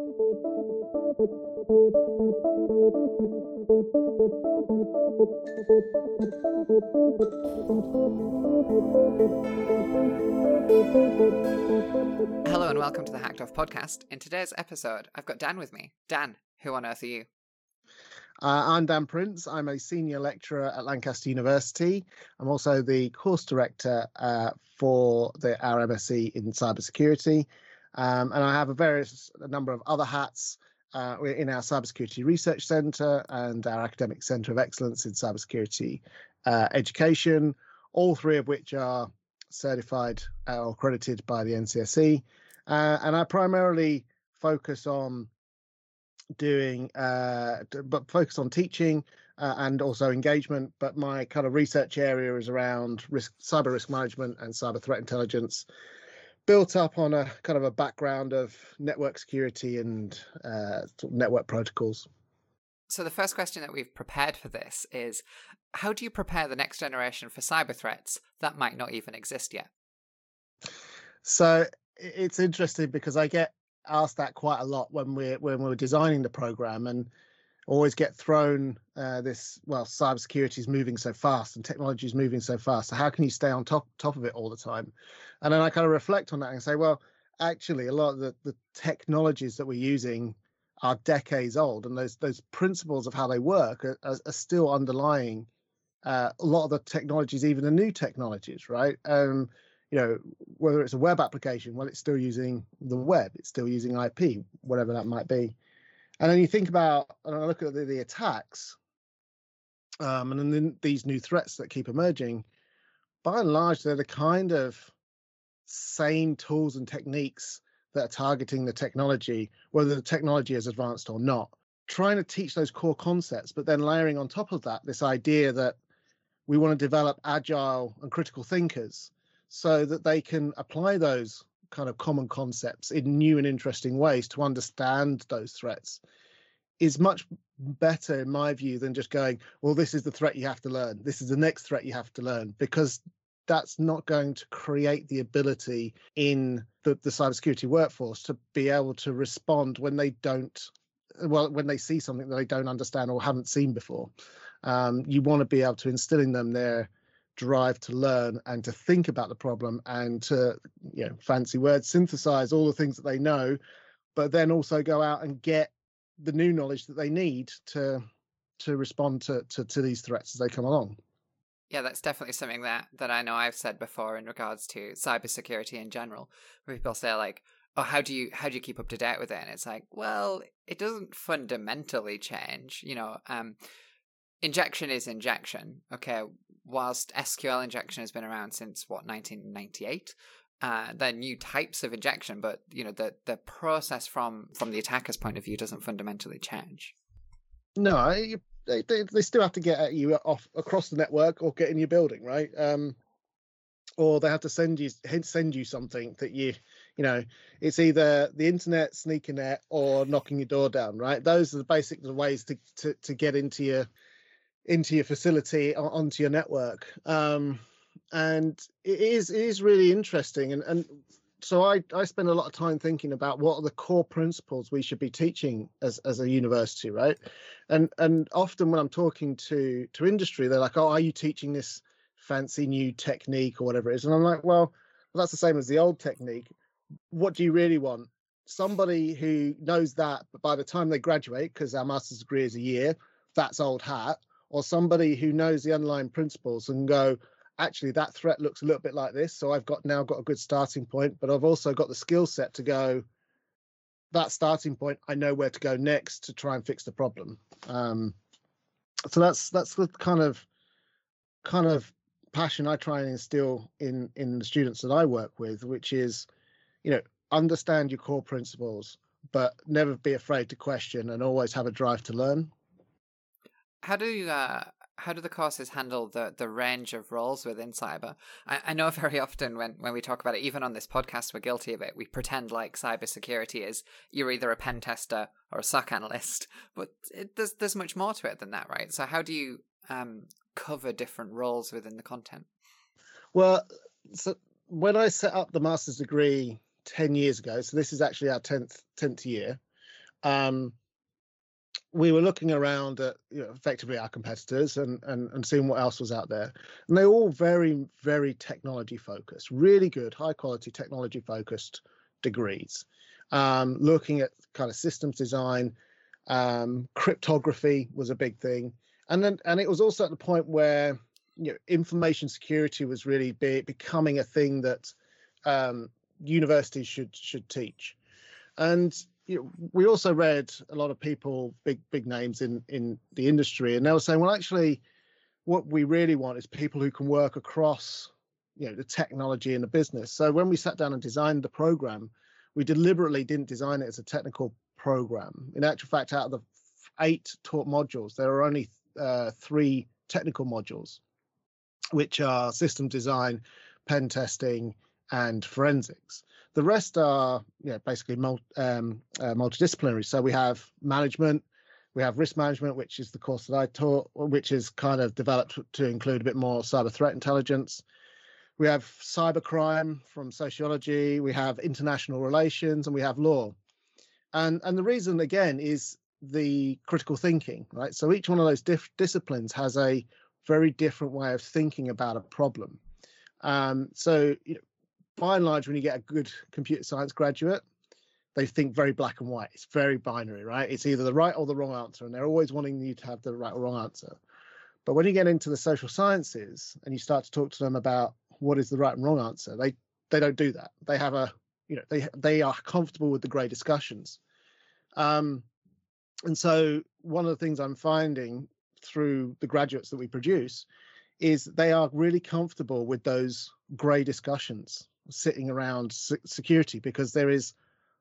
Hello and welcome to the Hacked Off podcast. In today's episode, I've got Dan with me. Dan, who on earth are you? Uh, I'm Dan Prince. I'm a senior lecturer at Lancaster University. I'm also the course director uh, for the our MSc in cybersecurity, um, and I have a various a number of other hats uh, in our cybersecurity research centre and our academic centre of excellence in cybersecurity uh, education. All three of which are certified or accredited by the NCSC, uh, and I primarily focus on doing uh, but focus on teaching uh, and also engagement but my kind of research area is around risk cyber risk management and cyber threat intelligence built up on a kind of a background of network security and uh, network protocols. So the first question that we've prepared for this is how do you prepare the next generation for cyber threats that might not even exist yet? So it's interesting because i get asked that quite a lot when we're when we're designing the program and always get thrown uh, this well cybersecurity is moving so fast and technology is moving so fast so how can you stay on top top of it all the time and then i kind of reflect on that and say well actually a lot of the, the technologies that we're using are decades old and those those principles of how they work are, are, still underlying uh, a lot of the technologies even the new technologies right um, you know, whether it's a web application, well, it's still using the web, it's still using IP, whatever that might be. And then you think about, and I look at the, the attacks, um, and then these new threats that keep emerging. By and large, they're the kind of same tools and techniques that are targeting the technology, whether the technology is advanced or not. Trying to teach those core concepts, but then layering on top of that this idea that we want to develop agile and critical thinkers so that they can apply those kind of common concepts in new and interesting ways to understand those threats is much better in my view than just going well this is the threat you have to learn. This is the next threat you have to learn because that's not going to create the ability in the, the cybersecurity workforce to be able to respond when they don't well when they see something that they don't understand or haven't seen before. Um, you want to be able to instill in them their drive to learn and to think about the problem and to you know fancy words synthesize all the things that they know but then also go out and get the new knowledge that they need to to respond to to, to these threats as they come along yeah, that's definitely something that that I know I've said before in regards to cybersecurity in general, where people say like, "Oh, how do you how do you keep up to date with it?" And it's like, well, it doesn't fundamentally change. You know, um, injection is injection. Okay, whilst SQL injection has been around since what 1998, uh, they're new types of injection, but you know the the process from from the attacker's point of view doesn't fundamentally change. No, they, they still have to get at you off across the network or get in your building, right? Um, or they have to send you send you something that you you know it's either the internet sneaking it or knocking your door down right those are the basic ways to, to to get into your into your facility onto your network. Um, and it is it is really interesting and and so I, I spend a lot of time thinking about what are the core principles we should be teaching as, as a university right? And and often when i'm talking to to industry they're like oh are you teaching this fancy new technique or whatever it is? And i'm like well that's the same as the old technique. What do you really want? Somebody who knows that but by the time they graduate because our master's degree is a year that's old hat or somebody who knows the underlying principles and go actually that threat looks a little bit like this so i've got now got a good starting point but i've also got the skill set to go that starting point i know where to go next to try and fix the problem. Um, so that's that's the kind of kind of passion i try and instill in in the students that i work with which is you know understand your core principles but never be afraid to question and always have a drive to learn how do uh, how do the courses handle the the range of roles within cyber? I, I, know very often when, when we talk about it, even on this podcast, we're guilty of it. We pretend like cybersecurity is you're either a pen tester or a SOC analyst, but it, there's there's much more to it than that, right? So how do you um, cover different roles within the content? Well, so when I set up the master's degree ten years ago, so this is actually our tenth tenth year. um, we were looking around at you know, effectively our competitors and, and and seeing what else was out there. And they're all very very technology focused really good high quality technology focused degrees. Um, looking at kind of systems design um, cryptography was a big thing. And then and it was also at the point where you know information security was really be, becoming a thing that um, universities should should teach. And you know, we also read a lot of people, big big names in in the industry, and they were saying, well, actually, what we really want is people who can work across, you know, the technology and the business. So when we sat down and designed the program, we deliberately didn't design it as a technical program. In actual fact, out of the eight taught modules, there are only uh, three technical modules, which are system design, pen testing, and forensics. The rest are know, basically multi, um, uh, multidisciplinary. So we have management, we have risk management, which is the course that I taught, which is kind of developed to include a bit more cyber threat intelligence. We have cybercrime from sociology, we have international relations, and we have law. And and the reason again is the critical thinking, right? So each one of those diff- disciplines has a very different way of thinking about a problem. Um, so you know, by and large, when you get a good computer science graduate, they think very black and white. It's very binary, right? It's either the right or the wrong answer, and they're always wanting you to have the right or wrong answer. But when you get into the social sciences and you start to talk to them about what is the right and wrong answer, they they don't do that. They have a you know they they are comfortable with the grey discussions. Um, and so one of the things I'm finding through the graduates that we produce is they are really comfortable with those grey discussions sitting around security because there is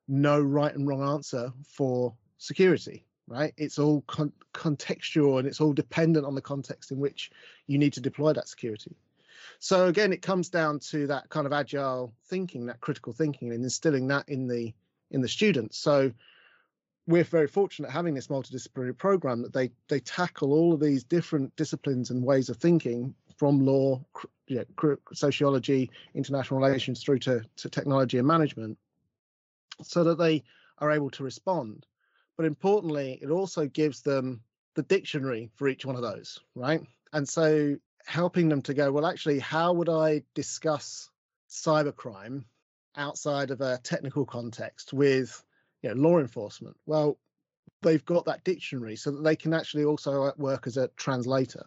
no right and wrong answer for security right? It's all con- contextual and it's all dependent on the context in which you need to deploy that security. So again it comes down to that kind of agile thinking that critical thinking and instilling that in the in the students. So we're very fortunate having this multidisciplinary program that they they tackle all of these different disciplines and ways of thinking from law, you know, sociology, international relations through to, to technology and management, so that they are able to respond. But importantly, it also gives them the dictionary for each one of those, right? And so helping them to go, well, actually, how would I discuss cybercrime outside of a technical context with you know, law enforcement? Well, they've got that dictionary so that they can actually also uh, work as a translator.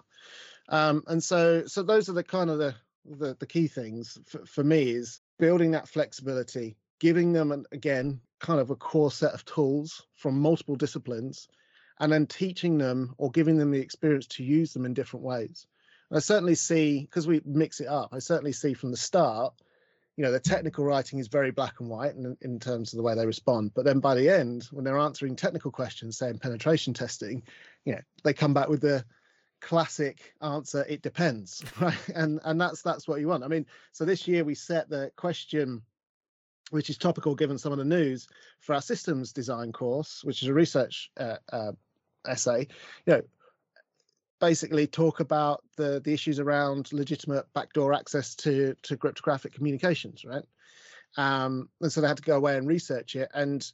Um, and so, so those are the kind of the the, the key things for, for me is building that flexibility, giving them an, again kind of a core set of tools from multiple disciplines, and then teaching them or giving them the experience to use them in different ways. And I certainly see because we mix it up. I certainly see from the start you know the technical writing is very black and white in, in terms of the way they respond but then by the end when they're answering technical questions say in penetration testing you know they come back with the classic answer it depends right? And and that's that's what you want. I mean so this year we set the question which is topical given some of the news for our systems design course which is a research uh, uh, essay you know basically talk about the the issues around legitimate backdoor access to to cryptographic communications right? Um and so they had to go away and research it. And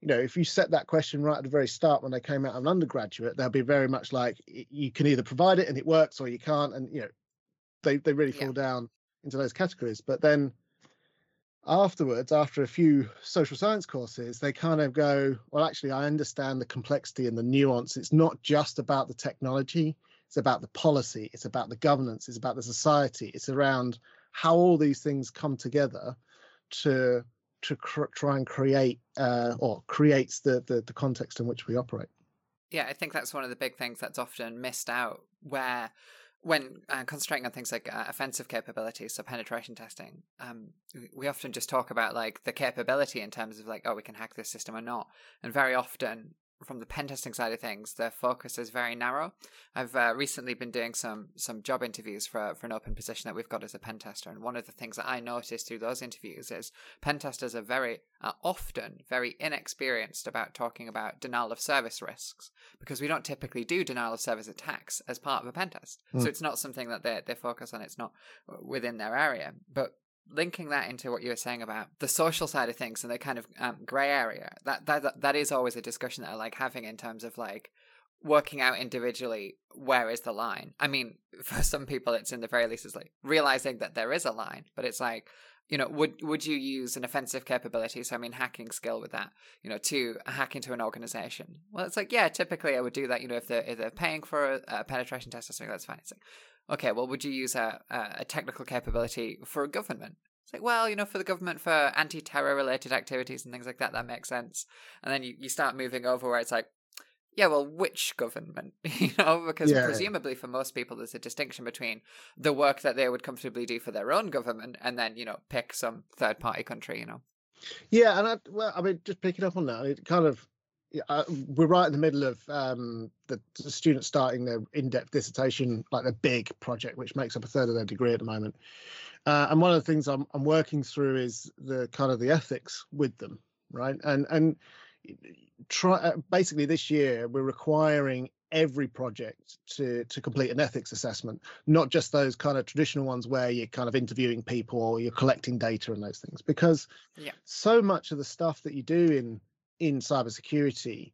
you know, if you set that question right at the very start when they came out of an undergraduate, they'll be very much like you can either provide it and it works or you can't. And, you know, they, they really fall yeah. down into those categories. But then afterwards, after a few social science courses, they kind of go, well, actually, I understand the complexity and the nuance. It's not just about the technology, it's about the policy, it's about the governance, it's about the society, it's around how all these things come together to to cr- try and create uh, or creates the, the the context in which we operate. Yeah, I think that's one of the big things that's often missed out where when uh, concentrating on things like uh, offensive capabilities, so penetration testing, um, we often just talk about like the capability in terms of like, oh, we can hack this system or not. And very often from the pen testing side of things, their focus is very narrow. I've uh, recently been doing some some job interviews for for an open position that we've got as a pen tester, and one of the things that I noticed through those interviews is pen testers are very uh, often very inexperienced about talking about denial of service risks because we don't typically do denial of service attacks as part of a pen test, mm. so it's not something that they they focus on. It's not within their area, but linking that into what you were saying about the social side of things and the kind of um, gray area, that, that that is always a discussion that I like having in terms of like working out individually where is the line. I mean, for some people, it's in the very least, it's like realizing that there is a line, but it's like, you know, would would you use an offensive capability? So I mean, hacking skill with that, you know, to hack into an organization. Well, it's like, yeah, typically I would do that. You know, if they're if they're paying for a, a penetration test or something, that's fine. It's like, okay, well, would you use a a technical capability for a government? It's like, well, you know, for the government for anti-terror related activities and things like that, that makes sense. And then you, you start moving over where it's like, yeah, well, which government? you know, because yeah. presumably for most people, there's a distinction between the work that they would comfortably do for their own government and then, you know, pick some third party country, you know. Yeah, and I, well, I mean, just picking up on that, it kind of, uh, we're right in the middle of um, the, the, students starting their in-depth dissertation, like the big project, which makes up a third of their degree at the moment. Uh, and one of the things I'm, I'm working through is the kind of the ethics with them, right? And and try uh, basically this year we're requiring every project to to complete an ethics assessment not just those kind of traditional ones where you're kind of interviewing people or you're collecting data and those things because yeah. so much of the stuff that you do in in cybersecurity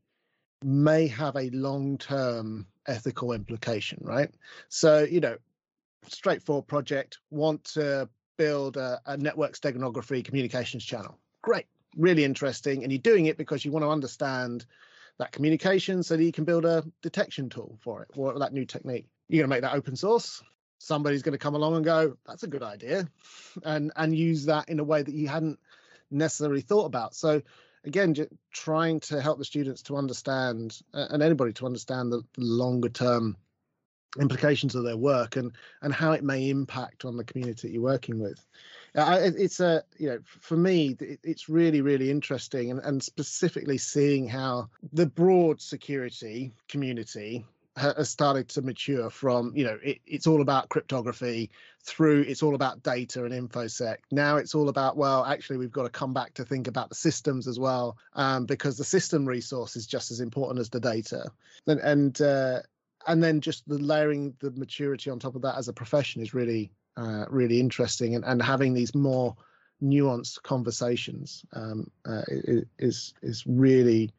may have a long-term ethical implication right? So you know straightforward project want to build a, a network steganography communications channel. Great really interesting and you're doing it because you want to understand that communication so that you can build a detection tool for it or that new technique. You're going to make that open source. Somebody's going to come along and go that's a good idea and and use that in a way that you hadn't necessarily thought about. So again just trying to help the students to understand and anybody to understand the longer term implications of their work and and how it may impact on the community that you're working with it's a you know for me it's really really interesting and, and specifically seeing how the broad security community has started to mature from you know it, it's all about cryptography through it's all about data and infosec. Now it's all about well actually we've got to come back to think about the systems as well um, because the system resource is just as important as the data. And and uh, and then just the layering the maturity on top of that as a profession is really uh, really interesting and, and having these more nuanced conversations um, uh, is is really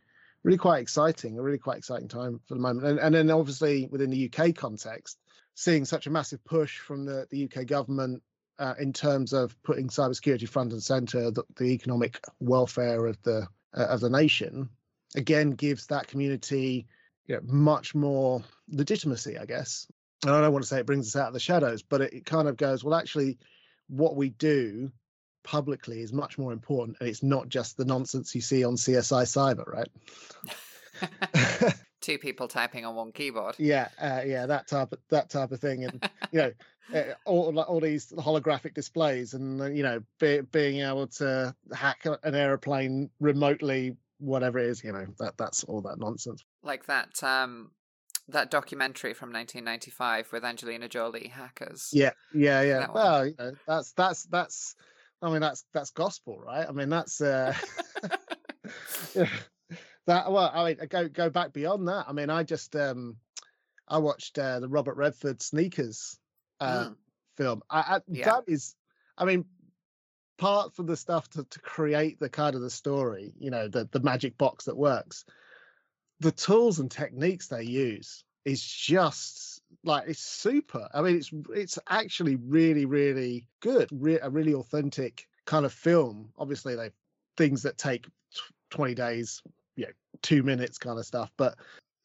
really quite exciting a really quite exciting time for the moment and, and then obviously within the uk context seeing such a massive push from the, the uk government uh, in terms of putting cybersecurity front and center the, the economic welfare of the uh, of the nation again gives that community you know, much more legitimacy, I guess. And I don't want to say it brings us out of the shadows, but it, it kind of goes, well, actually, what we do publicly is much more important. And it's not just the nonsense you see on CSI Cyber, right? Two people typing on one keyboard. Yeah, uh, yeah, that type of that type of thing, and you know, uh, all all these holographic displays, and uh, you know, be, being able to hack an aeroplane remotely, whatever it is, you know, that that's all that nonsense. Like that um that documentary from 1995 with Angelina Jolie hackers. Yeah, yeah, yeah. That well, you know, that's that's that's. I mean, that's that's gospel, right? I mean, that's uh, that. Well, I mean, go go back beyond that. I mean, I just um, I watched uh, the Robert Redford Sneakers uh, mm. film. I, I yeah. that is, I mean, part for the stuff to, to create the kind of the story, you know, the the magic box that works the tools and techniques they use is just like it's super. I mean, it's it's actually really really good, Re- a really authentic kind of film. Obviously, they things that take twenty days, you know, two minutes kind of stuff, but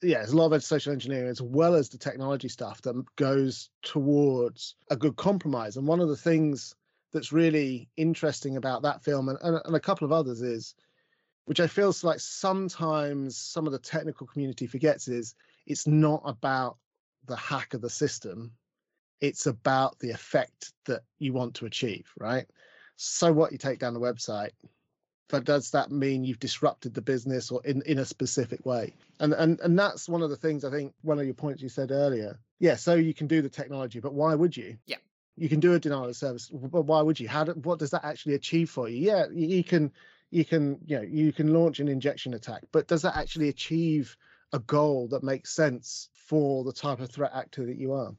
yeah, there's a lot of social engineering as well as the technology stuff that goes towards a good compromise. And one of the things that's really interesting about that film and, and, and a couple of others is which I feel like sometimes some of the technical community forgets is it's not about the hack of the system. It's about the effect that you want to achieve, right? So what you take down the website, but does that mean you've disrupted the business or in, in a specific way? And and and that's one of the things I think one of your points you said earlier. Yeah, so you can do the technology, but why would you? Yeah. You can do a denial of service, but why would you? How do, what does that actually achieve for you? Yeah, you can you can you know you can launch an injection attack but does that actually achieve a goal that makes sense for the type of threat actor that you are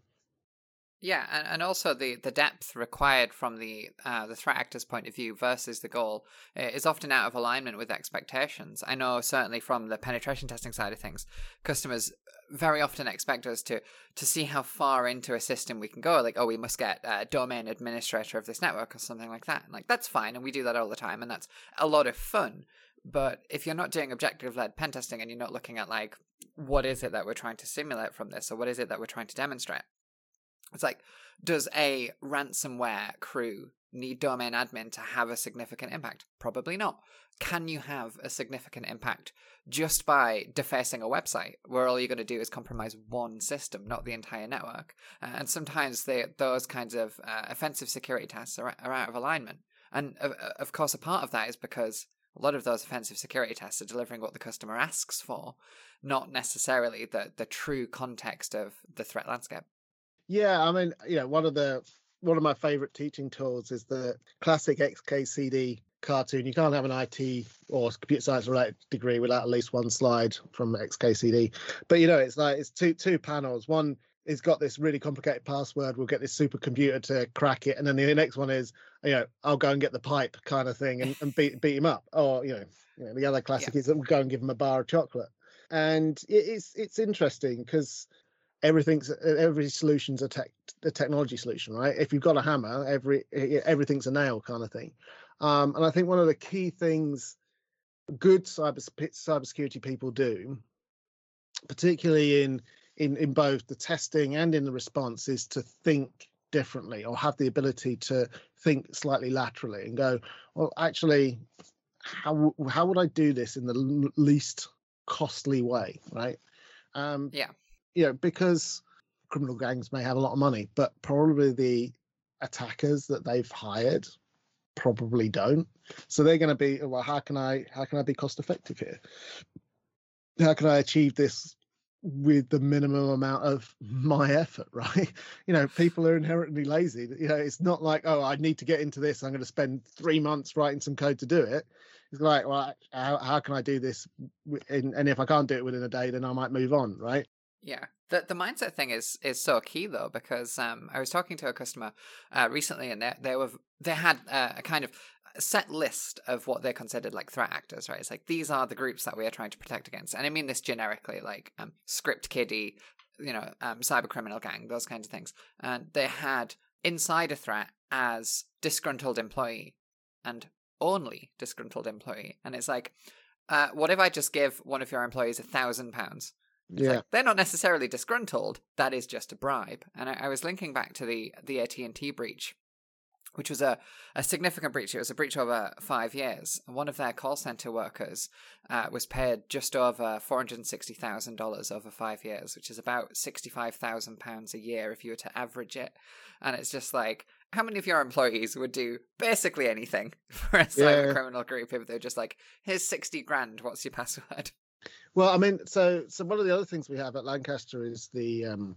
Yeah, and, and also the, the depth required from the uh, the threat actor's point of view versus the goal is often out of alignment with expectations. I know certainly from the penetration testing side of things, customers very often expect us to to see how far into a system we can go. Like, oh, we must get a domain administrator of this network or something like that. And like that's fine, and we do that all the time, and that's a lot of fun. But if you're not doing objective led pen testing and you're not looking at like what is it that we're trying to simulate from this, or what is it that we're trying to demonstrate, it's like, does a ransomware crew need domain admin to have a significant impact? Probably not. Can you have a significant impact just by defacing a website where all you're going to do is compromise one system, not the entire network? Uh, and sometimes they, those kinds of uh, offensive security tests are, are out of alignment. And of, of course, a part of that is because a lot of those offensive security tests are delivering what the customer asks for, not necessarily the, the true context of the threat landscape. Yeah, I mean, you know, one of the one of my favorite teaching tools is the classic XKCD cartoon. You can't have an IT or computer science related degree without at least one slide from XKCD. But you know, it's like it's two two panels. One is got this really complicated password. We'll get this supercomputer to crack it, and then the next one is, you know, I'll go and get the pipe kind of thing and, and beat beat him up. Or you know, you know the other classic yeah. is that we'll go and give him a bar of chocolate. And it's it's interesting because everything's every solution's a tech a technology solution, right? If you've got a hammer, every everything's a nail kind of thing. Um, and I think one of the key things good cyber cybersecurity people do, particularly in in in both the testing and in the response, is to think differently or have the ability to think slightly laterally and go, well, actually, how how would I do this in the least costly way, right? Um, yeah you know, because criminal gangs may have a lot of money, but probably the attackers that they've hired probably don't. So they're going to be, oh, well, how can I, how can I be cost effective here? How can I achieve this with the minimum amount of my effort, right? You know, people are inherently lazy. You know, it's not like, oh, I need to get into this. I'm going to spend three months writing some code to do it. It's like, well, how, how can I do this? and if I can't do it within a day, then I might move on, right? Yeah. The the mindset thing is is so key though because um I was talking to a customer uh, recently and they they were they had uh, a kind of set list of what they're considered like threat actors, right? It's like these are the groups that we are trying to protect against, and I mean this generically, like um, script kiddie, you know, um, cyber criminal gang, those kinds of things. And they had insider threat as disgruntled employee, and only disgruntled employee, and it's like, uh, what if I just give one of your employees a thousand pounds? Yeah. Like, they're not necessarily disgruntled. That is just a bribe. And I, I was linking back to the the AT and T breach, which was a, a significant breach. It was a breach over five years. One of their call center workers uh, was paid just over four hundred sixty thousand dollars over five years, which is about sixty five thousand pounds a year if you were to average it. And it's just like, how many of your employees would do basically anything for a cyber yeah. criminal group if they're just like, here's sixty grand, what's your password? Well, I mean, so so one of the other things we have at Lancaster is the um,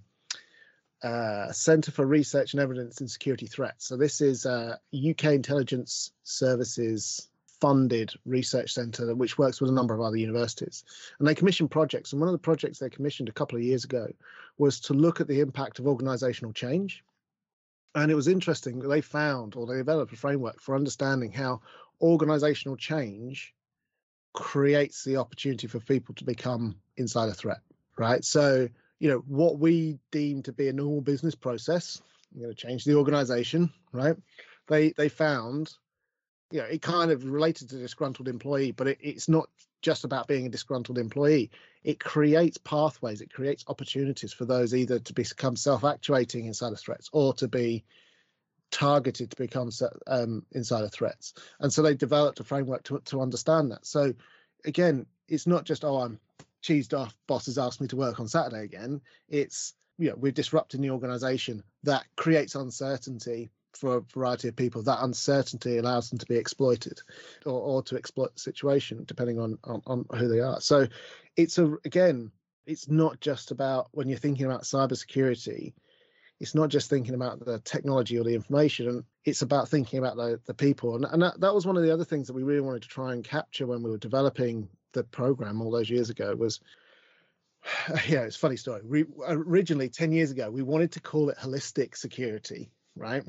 uh, Centre for Research and Evidence in Security Threats. So this is a UK intelligence services funded research centre which works with a number of other universities, and they commission projects. And one of the projects they commissioned a couple of years ago was to look at the impact of organisational change. And it was interesting. They found, or they developed a framework for understanding how organisational change creates the opportunity for people to become insider threat, right? So, you know, what we deem to be a normal business process, you're going to change the organization, right? They they found, you know, it kind of related to disgruntled employee, but it, it's not just about being a disgruntled employee. It creates pathways, it creates opportunities for those either to become self-actuating insider threats or to be targeted to become um, insider threats. And so they developed a framework to, to understand that. So again, it's not just, oh, I'm cheesed off, boss has asked me to work on Saturday again. It's, you know, we're disrupting the organization that creates uncertainty for a variety of people. That uncertainty allows them to be exploited or, or to exploit the situation, depending on, on, on who they are. So it's a, again, it's not just about when you're thinking about cybersecurity, it's not just thinking about the technology or the information it's about thinking about the, the people and, and that, that was one of the other things that we really wanted to try and capture when we were developing the program all those years ago was yeah, it's funny story. We, originally, 10 years ago, we wanted to call it holistic security, right?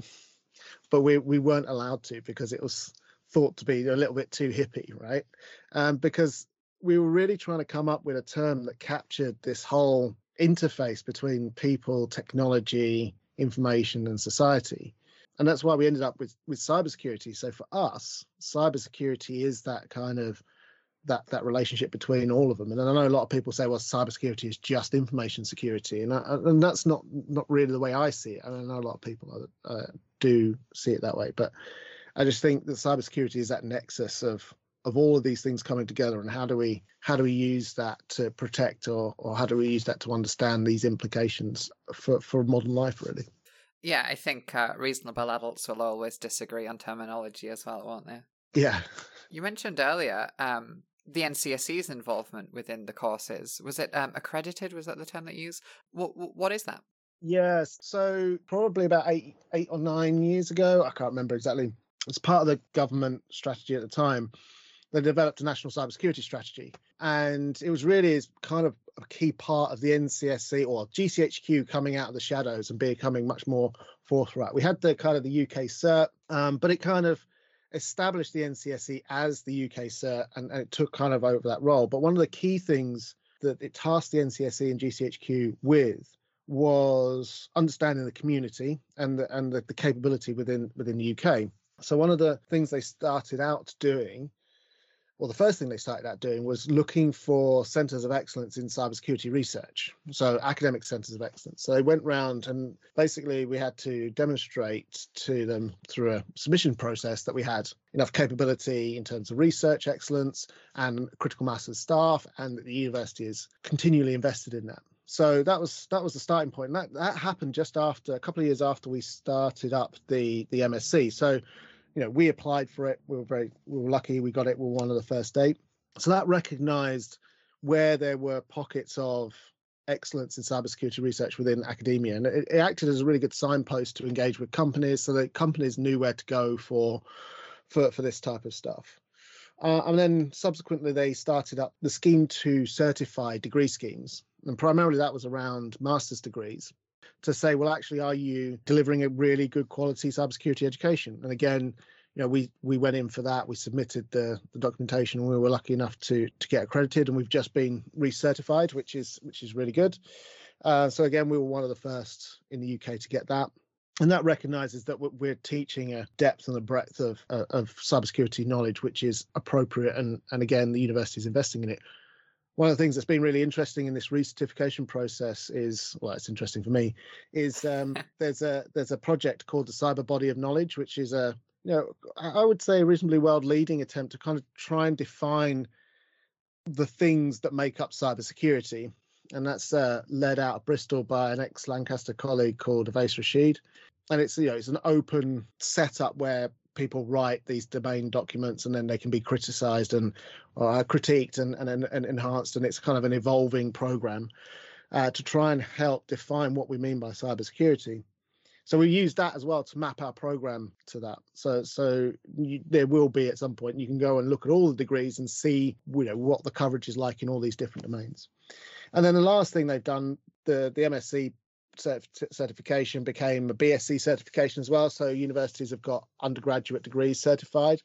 But we, we weren't allowed to because it was thought to be a little bit too hippie, right? Um, because we were really trying to come up with a term that captured this whole interface between people, technology, information, and society. And that's why we ended up with with cybersecurity. So for us, cybersecurity is that kind of that that relationship between all of them. And I know a lot of people say, well, cybersecurity is just information security, and I, and that's not not really the way I see it. Mean, I know a lot of people uh, do see it that way, but I just think that cybersecurity is that nexus of of all of these things coming together and how do we how do we use that to protect or or how do we use that to understand these implications for for modern life really? Yeah i think uh, reasonable adults will always disagree on terminology as well won't they? Yeah. You mentioned earlier um, the NCSC's involvement within the courses. Was it um, accredited? Was that the term that you used? What what is that? Yes. So probably about eight eight or nine years ago i can't remember exactly. As part of the government strategy at the time they developed a national cybersecurity strategy. And it was really as kind of a key part of the NCSC or GCHQ coming out of the shadows and becoming much more forthright. We had the kind of the UK CERT, um, but it kind of established the NCSC as the UK CERT and, and it took kind of over that role. But one of the key things that it tasked the NCSC and GCHQ with was understanding the community and the, and the, the capability within within the UK. So one of the things they started out doing well, the first thing they started out doing was looking for centers of excellence in cybersecurity research. So, academic centers of excellence. So, they went round and basically we had to demonstrate to them through a submission process that we had enough capability in terms of research excellence and critical mass of staff, and that the university is continually invested in that. So that was that was the starting point. That that happened just after a couple of years after we started up the the MSc. So you know, we applied for it. We were very, we were lucky. We got it. We were one of the first eight. So that recognised where there were pockets of excellence in cybersecurity research within academia, and it, it, acted as a really good signpost to engage with companies, so that companies knew where to go for for for this type of stuff. Uh, and then subsequently, they started up the scheme to certify degree schemes, and primarily that was around master's degrees to say, well, actually, are you delivering a really good quality cybersecurity education? And again, you know, we we went in for that. We submitted the the documentation, and we were lucky enough to to get accredited, and we've just been recertified, which is which is really good. Uh, so again, we were one of the first in the UK to get that and that recognizes that we're teaching a depth and a breadth of uh, of cybersecurity knowledge, which is appropriate, and and again, the university is investing in it one of the things that's been really interesting in this recertification process is well it's interesting for me is um, there's a there's a project called the cyber body of knowledge which is a you know i would say a reasonably world leading attempt to kind of try and define the things that make up cybersecurity. And that's uh, led out of bristol by an ex lancaster colleague called Awais Rashid. And it's you know it's an open setup where people write these domain documents and then they can be criticized and uh, critiqued and, and, and enhanced and it's kind of an evolving program uh, to try and help define what we mean by cybersecurity. So we use that as well to map our program to that. So so you, there will be at some point you can go and look at all the degrees and see you know what the coverage is like in all these different domains. And then the last thing they've done the the msc certification became a BSc certification as well. So universities have got undergraduate degrees certified.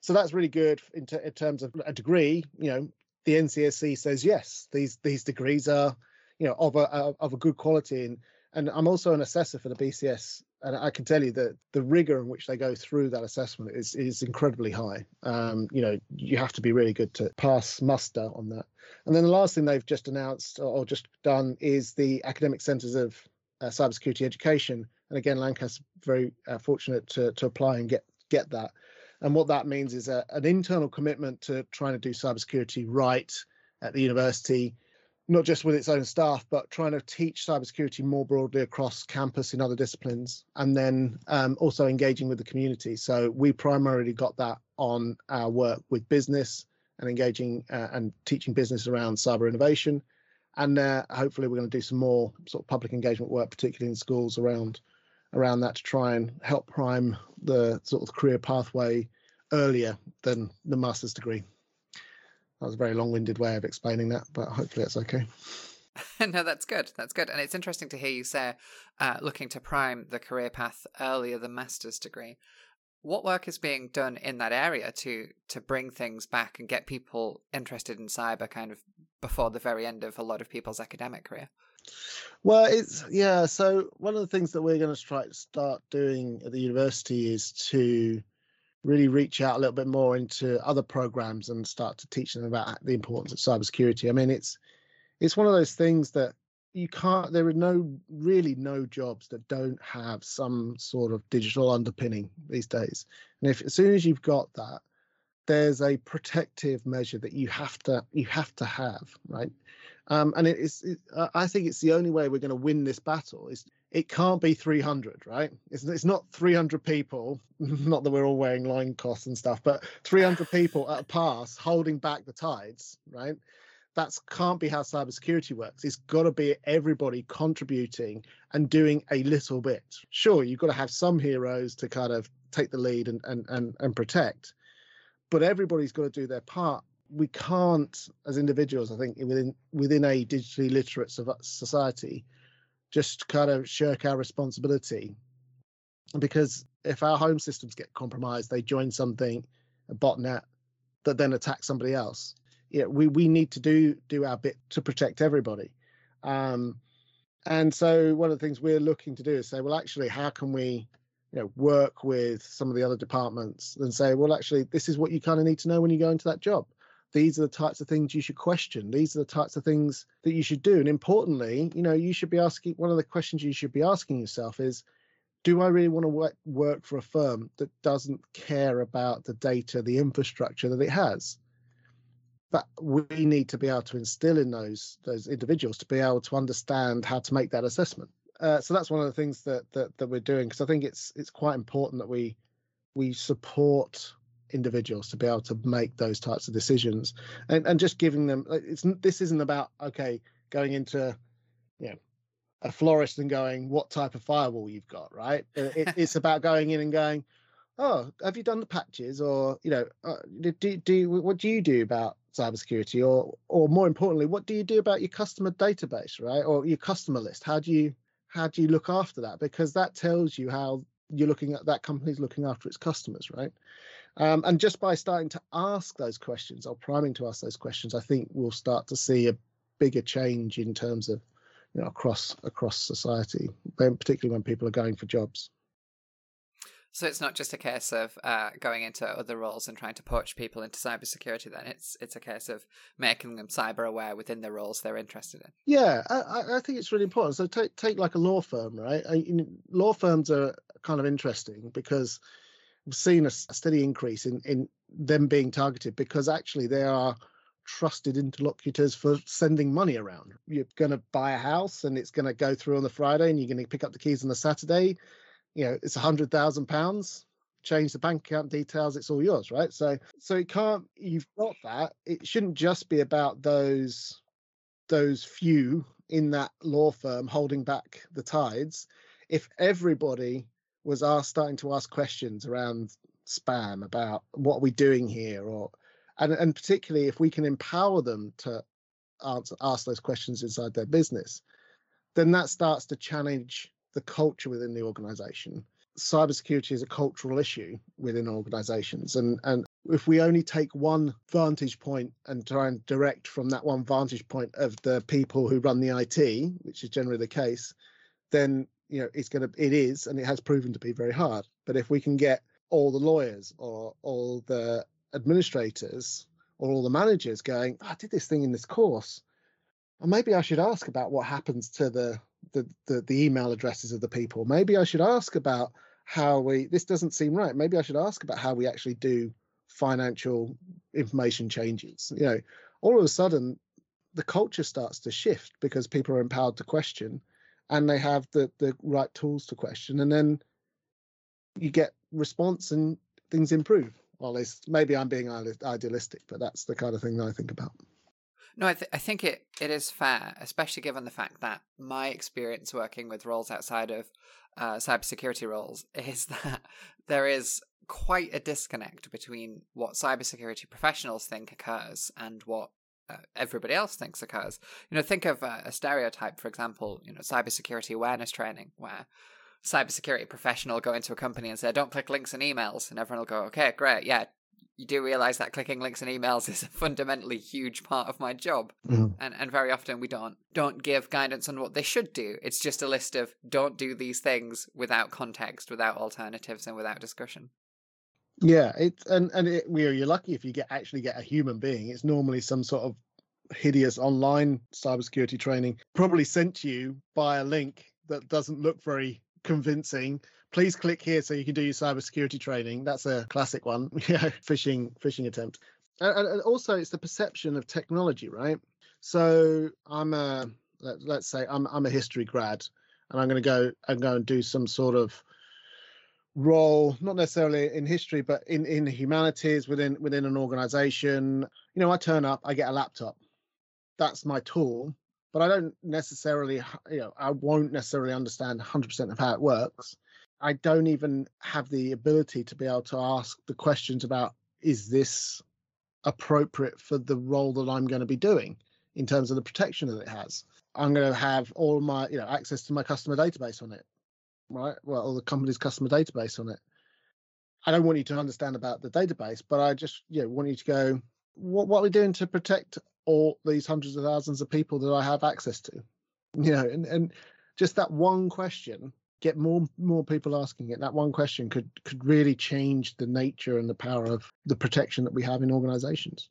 So that's really good in, t- in terms of a degree. You know, the NCSC says yes, these these degrees are, you know, of a of a good quality. And and I'm also an assessor for the BCS, and I can tell you that the rigor in which they go through that assessment is is incredibly high. Um, you know, you have to be really good to pass muster on that. And then the last thing they've just announced or just done is the academic centres of uh, cybersecurity education. And again, Lancaster very uh, fortunate to to apply and get get that. And what that means is a, an internal commitment to trying to do cybersecurity right at the university not just with its own staff, but trying to teach cybersecurity more broadly across campus in other disciplines, and then um, also engaging with the community. So we primarily got that on our work with business and engaging uh, and teaching business around cyber innovation, and uh, hopefully we're going to do some more sort of public engagement work, particularly in schools around around that to try and help prime the sort of career pathway earlier than the master's degree. That was a very long-winded way of explaining that, but hopefully that's okay. no, that's good. That's good. And it's interesting to hear you say uh, looking to prime the career path earlier than master's degree. What work is being done in that area to to bring things back and get people interested in cyber kind of before the very end of a lot of people's academic career? Well, it's yeah. So one of the things that we're going to try to start doing at the university is to really reach out a little bit more into other programs and start to teach them about the importance of cybersecurity. I mean, it's it's one of those things that you can't there are no really no jobs that don't have some sort of digital underpinning these days and if as soon as you've got that there's a protective measure that you have to you have to have right um, and it is it, i think it's the only way we're going to win this battle is it can't be 300 right it's, it's not 300 people not that we're all wearing line costs and stuff but 300 people at a pass holding back the tides right that can't be how cybersecurity works. It's got to be everybody contributing and doing a little bit. Sure, you've got to have some heroes to kind of take the lead and and and, and protect, but everybody's got to do their part. We can't, as individuals, I think within within a digitally literate society, just kind of shirk our responsibility, because if our home systems get compromised, they join something, a botnet, that then attacks somebody else yeah, we we need to do do our bit to protect everybody. Um, and so one of the things we're looking to do is say, well, actually, how can we, you know, work with some of the other departments and say, well, actually, this is what you kind of need to know when you go into that job. These are the types of things you should question. These are the types of things that you should do. And importantly, you know, you should be asking one of the questions you should be asking yourself is, do I really want to work, work for a firm that doesn't care about the data, the infrastructure that it has? but we need to be able to instill in those those individuals to be able to understand how to make that assessment. Uh, so that's one of the things that that, that we're doing because I think it's it's quite important that we we support individuals to be able to make those types of decisions and and just giving them it's this isn't about okay going into you know a florist and going what type of firewall you've got right? It, it's about going in and going oh have you done the patches? Or you know uh, do, do what do you do about cybersecurity? Or or more importantly what do you do about your customer database right? Or your customer list? How do you how do you look after that? Because that tells you how you're looking at that company's looking after its customers right um, and just by starting to ask those questions or priming to ask those questions i think we'll start to see a bigger change in terms of you know across across society particularly when people are going for jobs so it's not just a case of uh, going into other roles and trying to poach people into cybersecurity. Then it's it's a case of making them cyber aware within the roles they're interested in. Yeah, I, I think it's really important. So take take like a law firm, right? I, you know, law firms are kind of interesting because we've seen a, steady increase in in them being targeted because actually they are trusted interlocutors for sending money around. You're going to buy a house and it's going to go through on the Friday and you're going to pick up the keys on the Saturday. You know it's a hundred thousand pounds. Change the bank account details it's all yours right? So so it can't you've got that. It shouldn't just be about those those few in that law firm holding back the tides. If everybody was asked starting to ask questions around spam about what are we doing here or and and particularly if we can empower them to answer ask those questions inside their business then that starts to challenge the culture within the organization. Cybersecurity is a cultural issue within organizations. And, and if we only take one vantage point and try and direct from that one vantage point of the people who run the IT, which is generally the case, then you know it's going to it is and it has proven to be very hard. But if we can get all the lawyers or all the administrators or all the managers going, I did this thing in this course, and maybe I should ask about what happens to the the, the, the email addresses of the people. Maybe I should ask about how we. This doesn't seem right. Maybe I should ask about how we actually do financial information changes. You know, all of a sudden, the culture starts to shift because people are empowered to question, and they have the the right tools to question, and then you get response and things improve. Well, maybe I'm being idealistic, but that's the kind of thing that I think about. No, I, th- I think it, it is fair, especially given the fact that my experience working with roles outside of uh, cybersecurity roles is that there is quite a disconnect between what cybersecurity professionals think occurs and what uh, everybody else thinks occurs. You know, think of a stereotype, for example, you know, cybersecurity awareness training, where cybersecurity professional go into a company and say, "Don't click links and emails," and everyone will go, "Okay, great, yeah." You do realize that clicking links and emails is a fundamentally huge part of my job, Mhm. and and very often we don't don't give guidance on what they should do. It's just a list of don't do these things without context, without alternatives, and without discussion. Yeah, it's and and it, we you're lucky if you get actually get a human being. It's normally some sort of hideous online cybersecurity training, probably sent to you by a link that doesn't look very convincing. Please click here so you can do your cybersecurity training. That's a classic one. Yeah, phishing phishing attempt. And, and- also, it's the perception of technology, right? So I'm a let, let's say I'm I'm a history grad, and I'm going to go and go and do some sort of role not necessarily in history but in in humanities within within an organization. You know i turn up i get a laptop. That's my tool but i don't necessarily you know i won't necessarily understand 100% of how it works. I don't even have the ability to be able to ask the questions about is this appropriate for the role that i'm going to be doing in terms of the protection that it has? I'm going to have all my you know access to my customer database on it right? Well, or the company's customer database on it. I don't want you to understand about the database, but I just you know want you to go, what what are we doing to protect all these hundreds of thousands of people that I have access to? You know, and and just that one question, get more more people asking it. That one question could could really change the nature and the power of the protection that we have in organizations.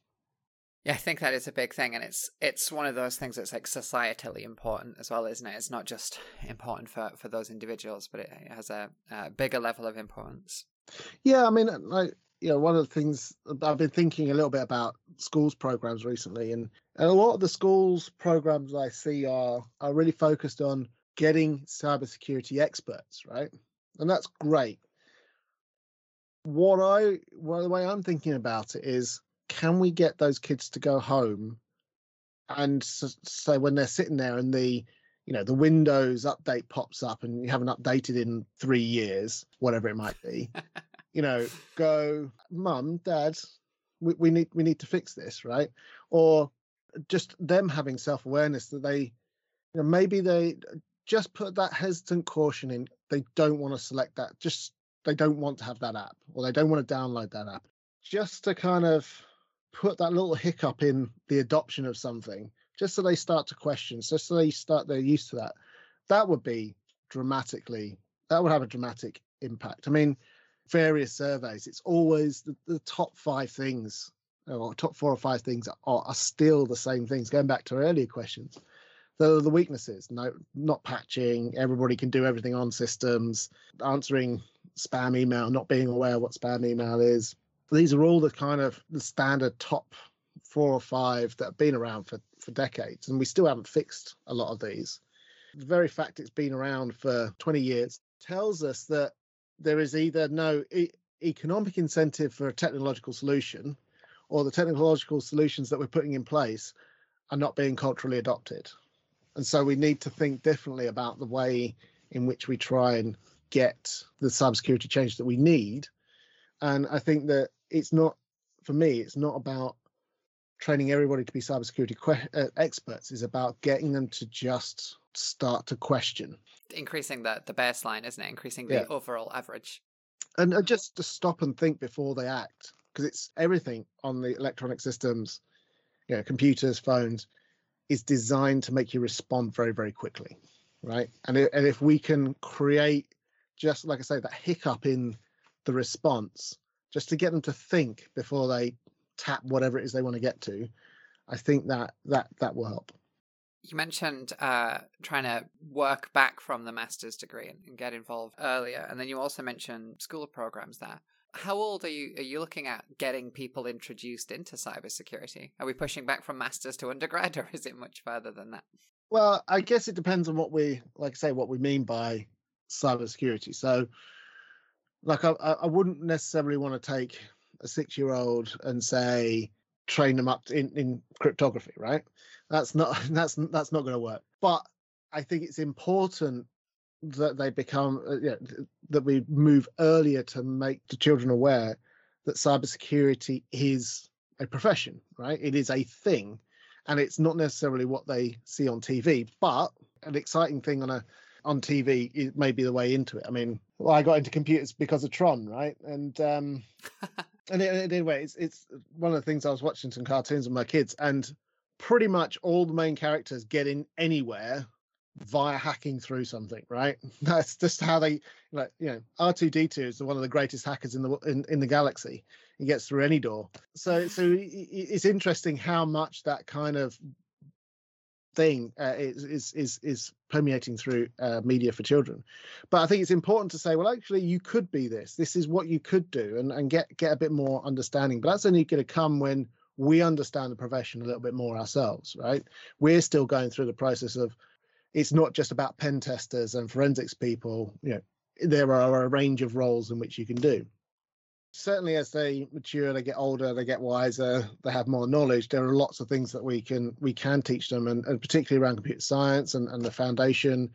Yeah, I think that is a big thing, and it's it's one of those things that's like societally important as well, isn't it? It's not just important for for those individuals, but it has a, a bigger level of importance. Yeah, I mean, uh, like you know, one of the things I've been thinking a little bit about schools programs recently, and, and a lot of the schools programs I see are are really focused on getting cybersecurity experts, right? And that's great. What I well, the way I'm thinking about it is, can we get those kids to go home and s- say when they're sitting there and the you know the Windows update pops up and you haven't updated in three years, whatever it might be you know, go, mum, dad, we, we need we need to fix this, right? Or just them having self awareness that they, you know, maybe they just put that hesitant caution in. They don't want to select that. Just they don't want to have that app, or they don't want to download that app. Just to kind of put that little hiccup in the adoption of something, just so they start to question, just so they start they're used to that. That would be dramatically. That would have a dramatic impact. I mean, various surveys, it's always the, the top five things or top four or five things are, are still the same things. Going back to earlier questions, the the weaknesses, no, not patching. Everybody can do everything on systems. Answering spam email, not being aware what spam email is. These are all the kind of the standard top four or five that have been around for for decades, and we still haven't fixed a lot of these. The very fact it's been around for 20 years tells us that there is either no e- economic incentive for a technological solution or the technological solutions that we're putting in place are not being culturally adopted. And so we need to think differently about the way in which we try and get the cybersecurity change that we need. And I think that it's not, for me, it's not about training everybody to be cybersecurity que- uh, experts. It's about getting them to just start to question Increasing the the baseline, isn't it? Increasing the Yeah. overall average. and uh, just to stop and think before they act because it's everything on the electronic systems you know computers phones is designed to make you respond very very quickly right and, i- and if we can create just like i say that hiccup in the response just to get them to think before they tap whatever it is they want to get to i think that that that will help You mentioned uh, trying to work back from the master's degree and, and get involved earlier, and then you also mentioned school programs there. How old are you? Are you looking at getting people introduced into cybersecurity? Are we pushing back from masters to undergrad, or is it much further than that? Well, I guess it depends on what we like. I say what we mean by cybersecurity. So, like, I, I wouldn't necessarily want to take a six-year-old and say train them up in in cryptography, right? That's not that's that's not going to work. But I think it's important that they become uh, th- that we move earlier to make the children aware that cybersecurity is a profession, right? It is a thing, and it's not necessarily what they see on TV. But an exciting thing on a on TV it may be the way into it. I mean, well, I got into computers because of Tron, right? And um, and anyway, it's it's one of the things I was watching some cartoons with my kids, and pretty much all the main characters get in anywhere via hacking through something, right? That's just how they like you know R2D2 is one of the greatest hackers in the in, in the galaxy. He gets through any door. So so it's interesting how much that kind of thing uh, is, is is is permeating through uh, media for children. But I think it's important to say, well, actually, you could be this. This is what you could do, and and get get a bit more understanding. But that's only going to come when we understand the profession a little bit more ourselves, right? We're still going through the process of it's not just about pen testers and forensics people. You know, there are a range of roles in which you can do. Certainly, as they mature, they get older, they get wiser, they have more knowledge. There are lots of things that we can we can teach them, and, and particularly around computer science and, and the foundation,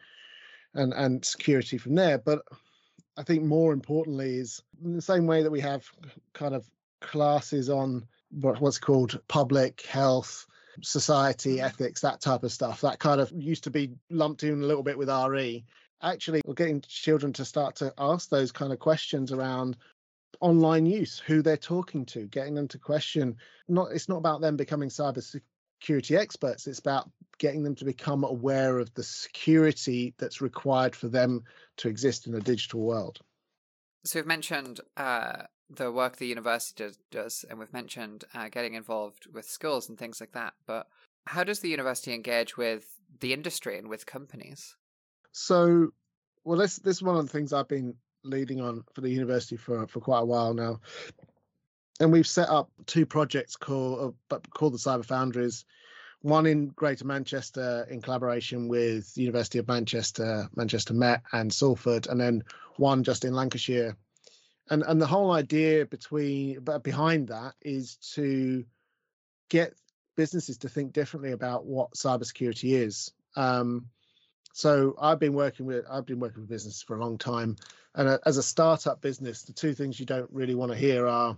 and and security from there. But I think more importantly is in the same way that we have kind of classes on what's called public health society, mm-hmm. ethics, that type of stuff. That kind of used to be lumped in a little bit with RE. Actually, we're getting children to start to ask those kind of questions around online use, who they're talking to, getting them to question. Not it's not about them becoming cyber security experts. It's about getting them to become aware of the security that's required for them to exist in a digital world. So we've mentioned uh, the work the university does, does and we've mentioned uh, getting involved with schools and things like that. But how does the university engage with the industry and with companies? So, well, this this is one of the things I've been leading on for the university for for quite a while now, and we've set up two projects called uh, called the Cyber Foundries. One in Greater Manchester in collaboration with University of Manchester, Manchester Met, and Salford, and then one just in Lancashire and and the whole idea between behind that is to get businesses to think differently about what cybersecurity is. Um, so I've been working with I've been working with business for a long time, and uh, as a startup business, the two things you don't really want to hear are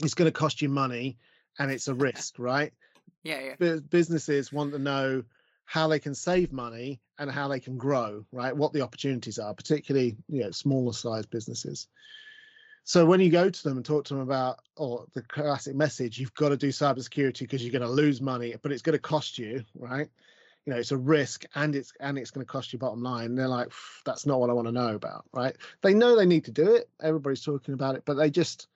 it's going to cost you money and it's a risk, right? Yeah, yeah. businesses want to know how they can save money and how they can grow, right? What the opportunities are, particularly you know smaller size businesses. So when you go to them and talk to them about, or the classic message, you've got to do cybersecurity because you're going to lose money, but it's going to cost you, right? You know, it's a risk and it's and it's going to cost you bottom line. And they're like, that's not what I want to know about, right? They know they need to do it. Everybody's talking about it, but they just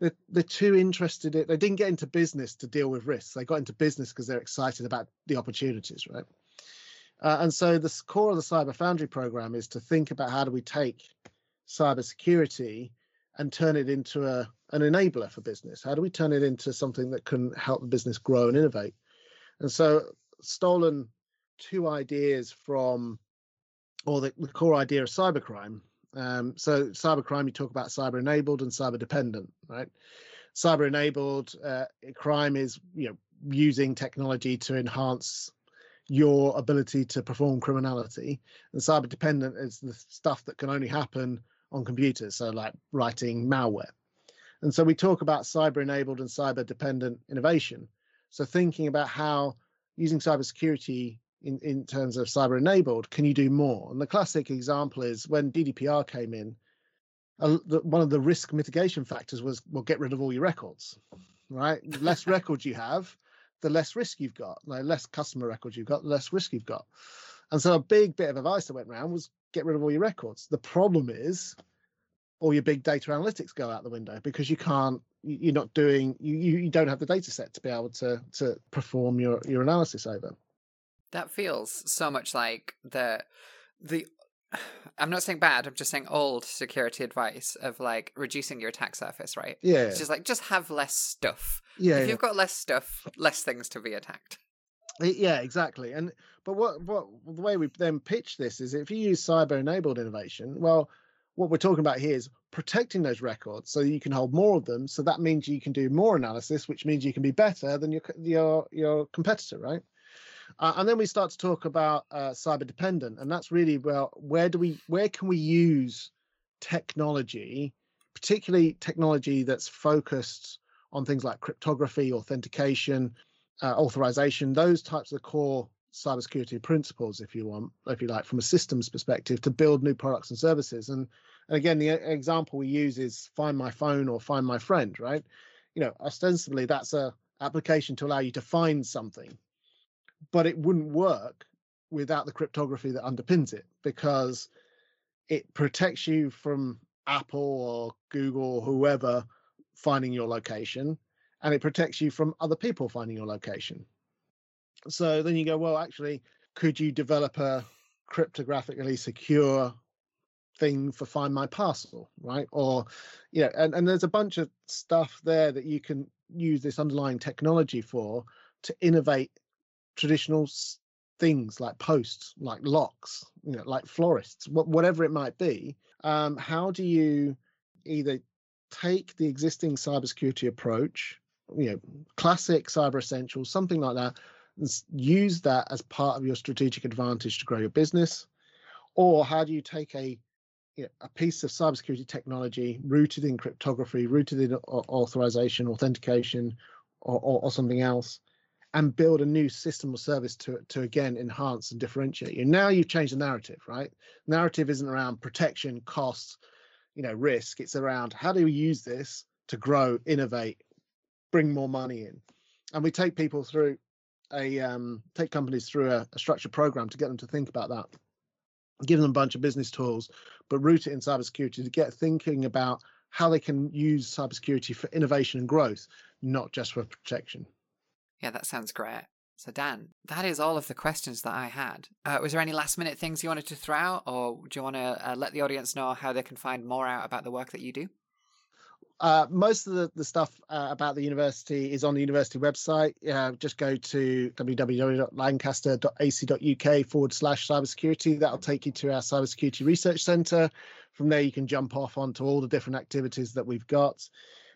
they're, they're too interested in. They didn't get into business to deal with risks. They got into business because they're excited about the opportunities, right? Uh, and so the core of the Cyber Foundry program is to think about how do we take cybersecurity and turn it into a an enabler for business? How do we turn it into something that can help the business grow and innovate? And so, stolen two ideas from, or the, the core idea of cybercrime. Um, so, cybercrime, you talk about cyber enabled and cyber dependent, right? Cyber enabled uh, crime is you know using technology to enhance your ability to perform criminality, and cyber dependent is the stuff that can only happen on computers, so like writing malware. And so we talk about cyber enabled and cyber dependent innovation. So thinking about how using cybersecurity in, in terms of cyber enabled, can you do more? And the classic example is when GDPR came in, uh, the, one of the risk mitigation factors was, well, get rid of all your records, right? Less records you have, the less risk you've got. The less customer records you've got, the less risk you've got. And so a big bit of advice that went around was get rid of all your records. The problem is all your big data analytics go out the window because you can't you're not doing you you don't have the data set to be able to to perform your your analysis over that feels so much like the the i'm not saying bad i'm just saying old security advice of like reducing your attack surface right? Yeah it's just like just have less stuff. Yeah if yeah. you've got less stuff less things to be attacked. Yeah exactly and but what what the way we then pitch this is if you use cyber enabled innovation well what we're talking about here is protecting those records so you can hold more of them so that means you can do more analysis which means you can be better than your your your competitor right uh, and then we start to talk about uh, cyber dependent and that's really well where do we where can we use technology particularly technology that's focused on things like cryptography authentication uh, authorization, those types of core cybersecurity principles, if you want, if you like, from a systems perspective, to build new products and services. And, and again, the example we use is Find My Phone or Find My Friend, right? You know, ostensibly that's a application to allow you to find something, but it wouldn't work without the cryptography that underpins it because it protects you from Apple or Google or whoever finding your location and it protects you from other people finding your location. So then you go, well, actually, could you develop a cryptographically secure thing for find my parcel, right? Or, you know, and, and there's a bunch of stuff there that you can use this underlying technology for to innovate traditional things like posts, like locks, you know, like florists, whatever it might be. Um, how do you either take the existing cybersecurity approach, you know, classic cyber essentials, something like that, and use that as part of your strategic advantage to grow your business? Or how do you take a you know, a piece of cybersecurity technology rooted in cryptography, rooted in authorization, authentication, or, or, or something else, and build a new system or service to to again enhance and differentiate you. Now you've changed the narrative, right? Narrative isn't around protection, costs, you know, risk. It's around how do we use this to grow, innovate, bring more money in, and we take people through a um, take companies through a, a structured program to get them to think about that. Give them a bunch of business tools, but root it in cybersecurity to get thinking about how they can use cybersecurity for innovation and growth, not just for protection. Yeah, that sounds great. So, Dan, that is all of the questions that I had. Uh, was there any last minute things you wanted to throw out, or do you want to uh, let the audience know how they can find more out about the work that you do? Uh, most of the, the stuff uh, about the university is on the university website. Just go to www.lancaster.ac.uk forward slash cybersecurity. That'll take you to our cybersecurity research centre. From there, you can jump off onto all the different activities that we've got.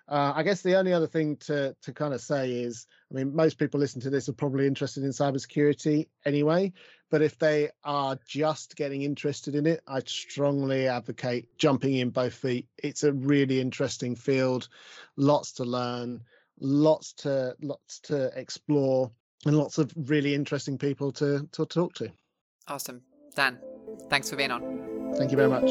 Uh, I guess the only other thing to to kind of say is, I mean, most people listen to this are probably interested in cybersecurity anyway. But if they are just getting interested in it, I strongly advocate jumping in both feet. It's a really interesting field, lots to learn, lots to lots to explore, and lots of really interesting people to to talk to. Awesome, Dan. Thanks for being on. Thank you very much.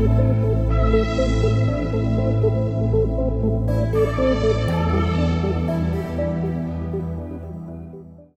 Thank you.